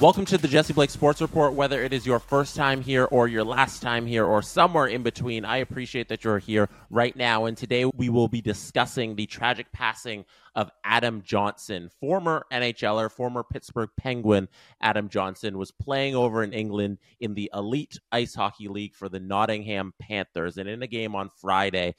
Welcome to the Jesse Blake Sports Report. Whether it is your first time here or your last time here or somewhere in between, I appreciate that you're here right now. And today we will be discussing the tragic passing of Adam Johnson, former NHLer, former Pittsburgh Penguin. Adam Johnson was playing over in England in the Elite Ice Hockey League for the Nottingham Panthers. And in a game on Friday,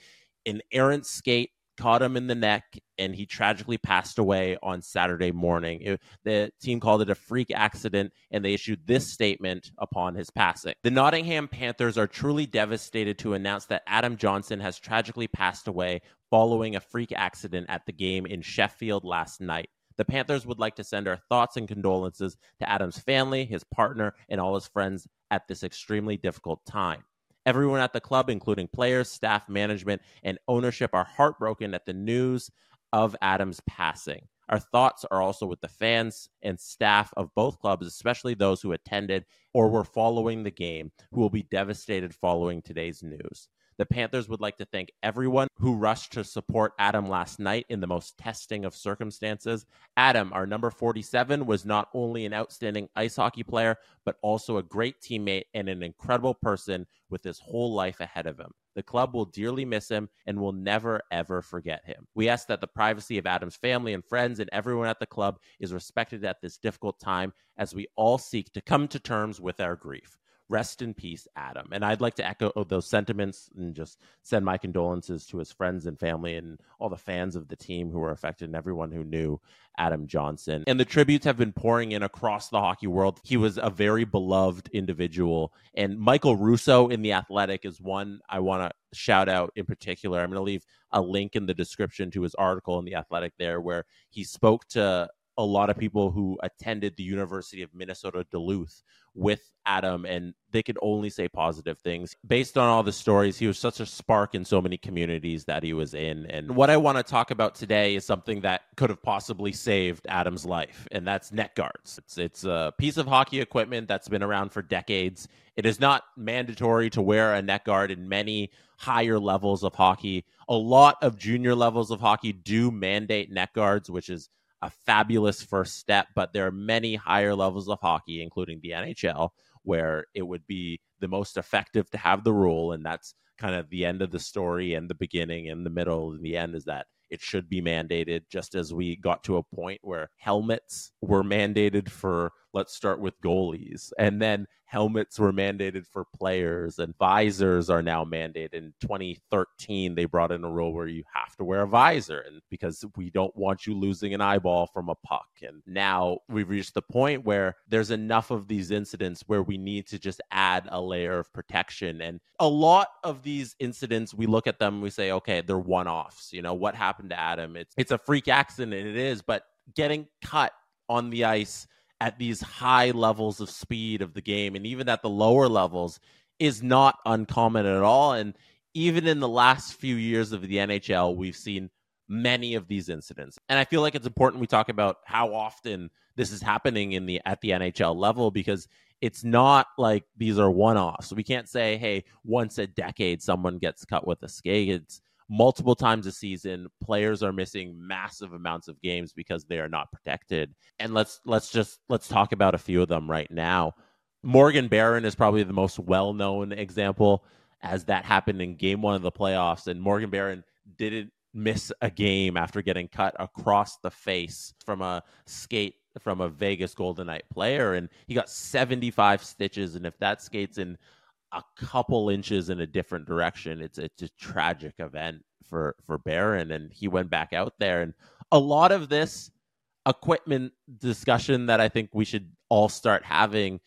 an errant skate caught him in the neck and he tragically passed away on Saturday morning. It, the team called it a freak accident and they issued this statement upon his passing. The Nottingham Panthers are truly devastated to announce that Adam Johnson has tragically passed away following a freak accident at the game in Sheffield last night. The Panthers would like to send our thoughts and condolences to Adam's family, his partner, and all his friends at this extremely difficult time. Everyone at the club, including players, staff, management, and ownership, are heartbroken at the news of Adams passing. Our thoughts are also with the fans and staff of both clubs, especially those who attended or were following the game, who will be devastated following today's news. The Panthers would like to thank everyone who rushed to support Adam last night in the most testing of circumstances. Adam, our number 47, was not only an outstanding ice hockey player, but also a great teammate and an incredible person with his whole life ahead of him. The club will dearly miss him and will never, ever forget him. We ask that the privacy of Adam's family and friends and everyone at the club is respected at this difficult time as we all seek to come to terms with our grief rest in peace, Adam. And I'd like to echo oh, those sentiments and just send my condolences to his friends and family and all the fans of the team who were affected and everyone who knew Adam Johnson. And the tributes have been pouring in across the hockey world. He was a very beloved individual. And Michael Russo in The Athletic is one I want to shout out in particular. I'm going to leave a link in the description to his article in The Athletic there where he spoke to a lot of people who attended the University of Minnesota Duluth with Adam, and they could only say positive things. Based on all the stories, he was such a spark in so many communities that he was in. And what I want to talk about today is something that could have possibly saved Adam's life, and that's neck guards. It's, it's a piece of hockey equipment that's been around for decades. It is not mandatory to wear a neck guard in many higher levels of hockey. A lot of junior levels of hockey do mandate neck guards, which is a fabulous first step, but there are many higher levels of hockey, including the NHL, where it would be the most effective to have the rule. And that's kind of the end of the story and the beginning and the middle and the end is that it should be mandated, just as we got to a point where helmets were mandated for, let's start with goalies. And then helmets were mandated for players, and visors are now mandated. In 2013, they brought in a rule where you have to wear a visor, and because we don't want you losing an eyeball from a puck. And now we've reached the point where there's enough of these incidents where we need to just add a layer of protection. And a lot of these incidents, we look at them, we say, okay, they're one offs. You know, what happened to Adam? It's it's a freak accident, it is, but getting cut on the ice at these high levels of speed of the game and even at the lower levels is not uncommon at all. And even in the last few years of the NHL, we've seen many of these incidents. And I feel like it's important we talk about how often this is happening in the at the NHL level because it's not like these are one-offs. We can't say, hey, once a decade someone gets cut with a skate. It's multiple times a season players are missing massive amounts of games because they are not protected. And let's let's just let's talk about a few of them right now. Morgan barron is probably the most well-known example as that happened in game one of the playoffs and morgan barron didn't miss a game after getting cut across the face from a skate from a vegas golden knight player and he got 75 stitches and if that skates in a couple inches in a different direction. It's it's a tragic event for for Barron, and he went back out there. And a lot of this equipment discussion that I think we should all start having,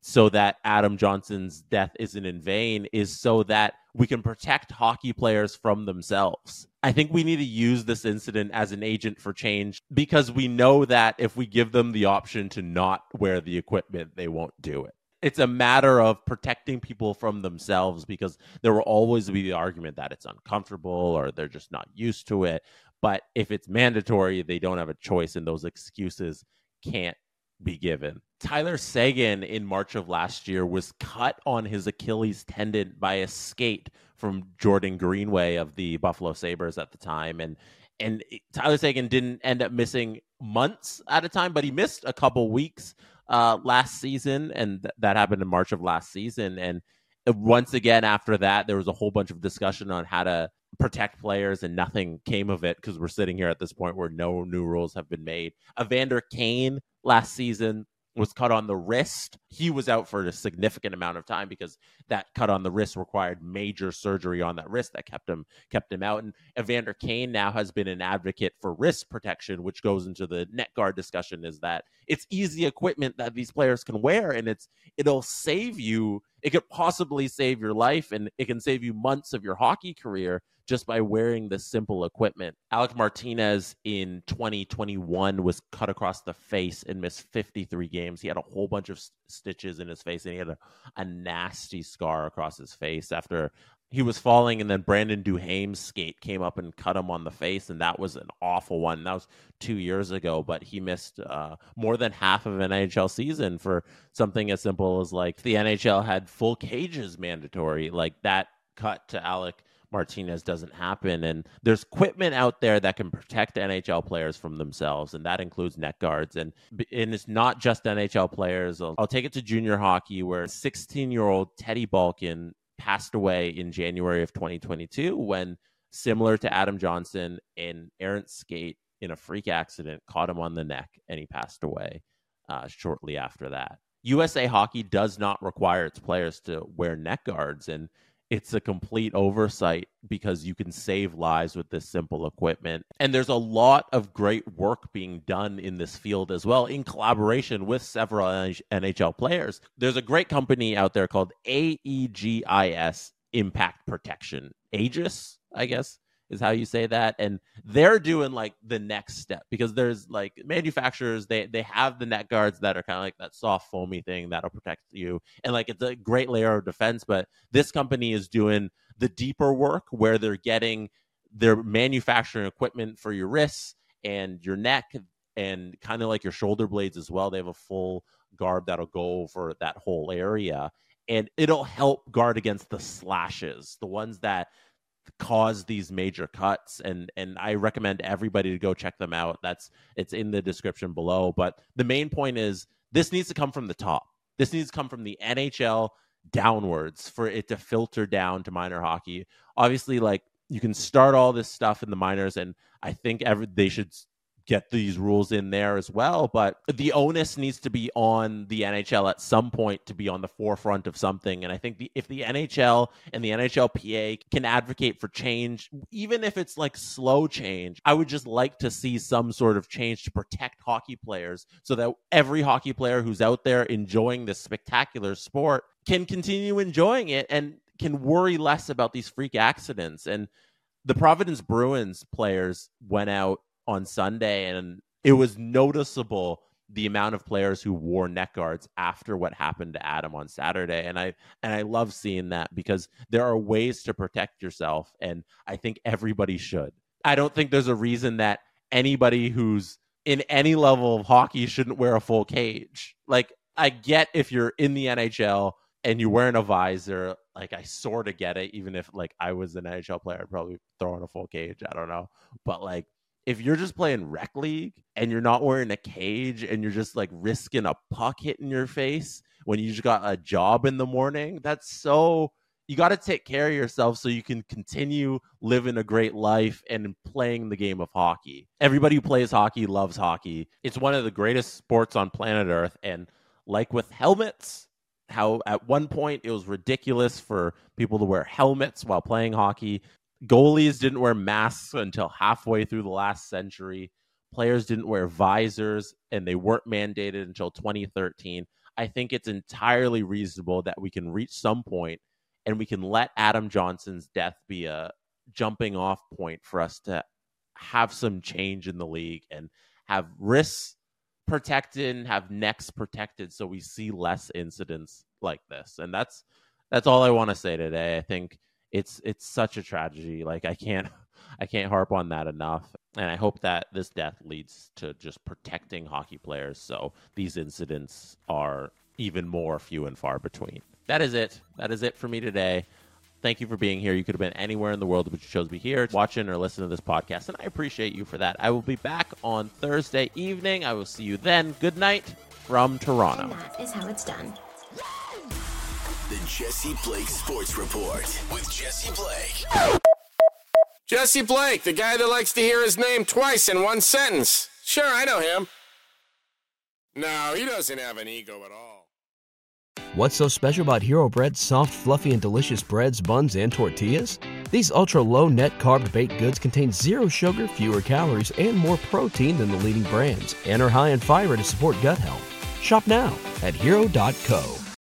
so that Adam Johnson's death isn't in vain, is so that we can protect hockey players from themselves. I think we need to use this incident as an agent for change because we know that if we give them the option to not wear the equipment, they won't do it it's a matter of protecting people from themselves because there will always be the argument that it's uncomfortable or they're just not used to it. But if it's mandatory, they don't have a choice, and those excuses can't be given. Tyler Seguin in March of last year was cut on his Achilles tendon by a skate from Jordan Greenway of the Buffalo Sabres at the time. And and Tyler Seguin didn't end up missing months at a time, but he missed a couple weeks uh, last season, and th- that happened in March of last season. And uh, once again, after that, there was a whole bunch of discussion on how to protect players, and nothing came of it because we're sitting here at this point where no new rules have been made. Evander Kane last season was cut on the wrist. He was out for a significant amount of time because that cut on the wrist required major surgery on that wrist that kept him kept him out. And Evander Kane now has been an advocate for wrist protection, which goes into the neck guard discussion. Is that it's easy equipment that these players can wear, and it's it'll save you. It could possibly save your life, and it can save you months of your hockey career just by wearing the simple equipment. Alec Martinez in 2021 was cut across the face and missed 53 games. He had a whole bunch of st- stitches in his face and he had a, a nasty scar across his face after he was falling and then Brandon Duhaime's skate came up and cut him on the face and that was an awful one. That was 2 years ago, but he missed uh, more than half of an NHL season for something as simple as like the NHL had full cages mandatory. Like that cut to Alec Martinez doesn't happen. And there's equipment out there that can protect NHL players from themselves, and that includes neck guards. And, and it's not just NHL players. I'll, I'll take it to junior hockey, where 16 year old Teddy Balkin passed away in January of 2022 when, similar to Adam Johnson, an errant skate in a freak accident caught him on the neck and he passed away uh, shortly after that. USA Hockey does not require its players to wear neck guards. And it's a complete oversight because you can save lives with this simple equipment. And there's a lot of great work being done in this field as well, in collaboration with several NHL players. There's a great company out there called AEGIS Impact Protection, Aegis, I guess is how you say that and they're doing like the next step because there's like manufacturers they they have the neck guards that are kind of like that soft foamy thing that'll protect you and like it's a great layer of defense but this company is doing the deeper work where they're getting their manufacturing equipment for your wrists and your neck and kind of like your shoulder blades as well. They have a full garb that'll go over that whole area and it'll help guard against the slashes the ones that cause these major cuts and and I recommend everybody to go check them out. That's it's in the description below, but the main point is this needs to come from the top. This needs to come from the NHL downwards for it to filter down to minor hockey. Obviously like you can start all this stuff in the minors and I think every they should get these rules in there as well. But the onus needs to be on the NHL at some point to be on the forefront of something. And I think the, if the NHL and the NHLPA can advocate for change, even if it's like slow change, I would just like to see some sort of change to protect hockey players so that every hockey player who's out there enjoying this spectacular sport can continue enjoying it and can worry less about these freak accidents. And the Providence Bruins players went out on Sunday, and it was noticeable the amount of players who wore neck guards after what happened to Adam on Saturday and I and I love seeing that because there are ways to protect yourself and I think everybody should. I don't think there's a reason that anybody who's in any level of hockey shouldn't wear a full cage. Like I get if you're in the NHL and you're wearing a visor, like I sort of get it even if like I was an NHL player I'd probably throw on a full cage, I don't know. But like if you're just playing rec league and you're not wearing a cage and you're just like risking a puck hitting your face when you just got a job in the morning, that's so you got to take care of yourself so you can continue living a great life and playing the game of hockey. Everybody who plays hockey loves hockey. It's one of the greatest sports on planet Earth. And like with helmets, how at one point it was ridiculous for people to wear helmets while playing hockey. Goalies didn't wear masks until halfway through the last century. Players didn't wear visors and they weren't mandated until 2013. I think it's entirely reasonable that we can reach some point and we can let Adam Johnson's death be a jumping off point for us to have some change in the league and have wrists protected and have necks protected so we see less incidents like this. And that's that's all I want to say today. I think it's it's such a tragedy. Like I can't I can't harp on that enough. And I hope that this death leads to just protecting hockey players so these incidents are even more few and far between. That is it. That is it for me today. Thank you for being here. You could have been anywhere in the world, but you chose to be here, watching or listening to this podcast, and I appreciate you for that. I will be back on Thursday evening. I will see you then. Good night from Toronto. And that is how it's done. The Jesse Blake Sports Report with Jesse Blake. Jesse Blake, the guy that likes to hear his name twice in one sentence. Sure, I know him. No, he doesn't have an ego at all. What's so special about Hero Bread's soft, fluffy, and delicious breads, buns, and tortillas? These ultra low net carb baked goods contain zero sugar, fewer calories, and more protein than the leading brands, and are high in fiber to support gut health. Shop now at hero.co.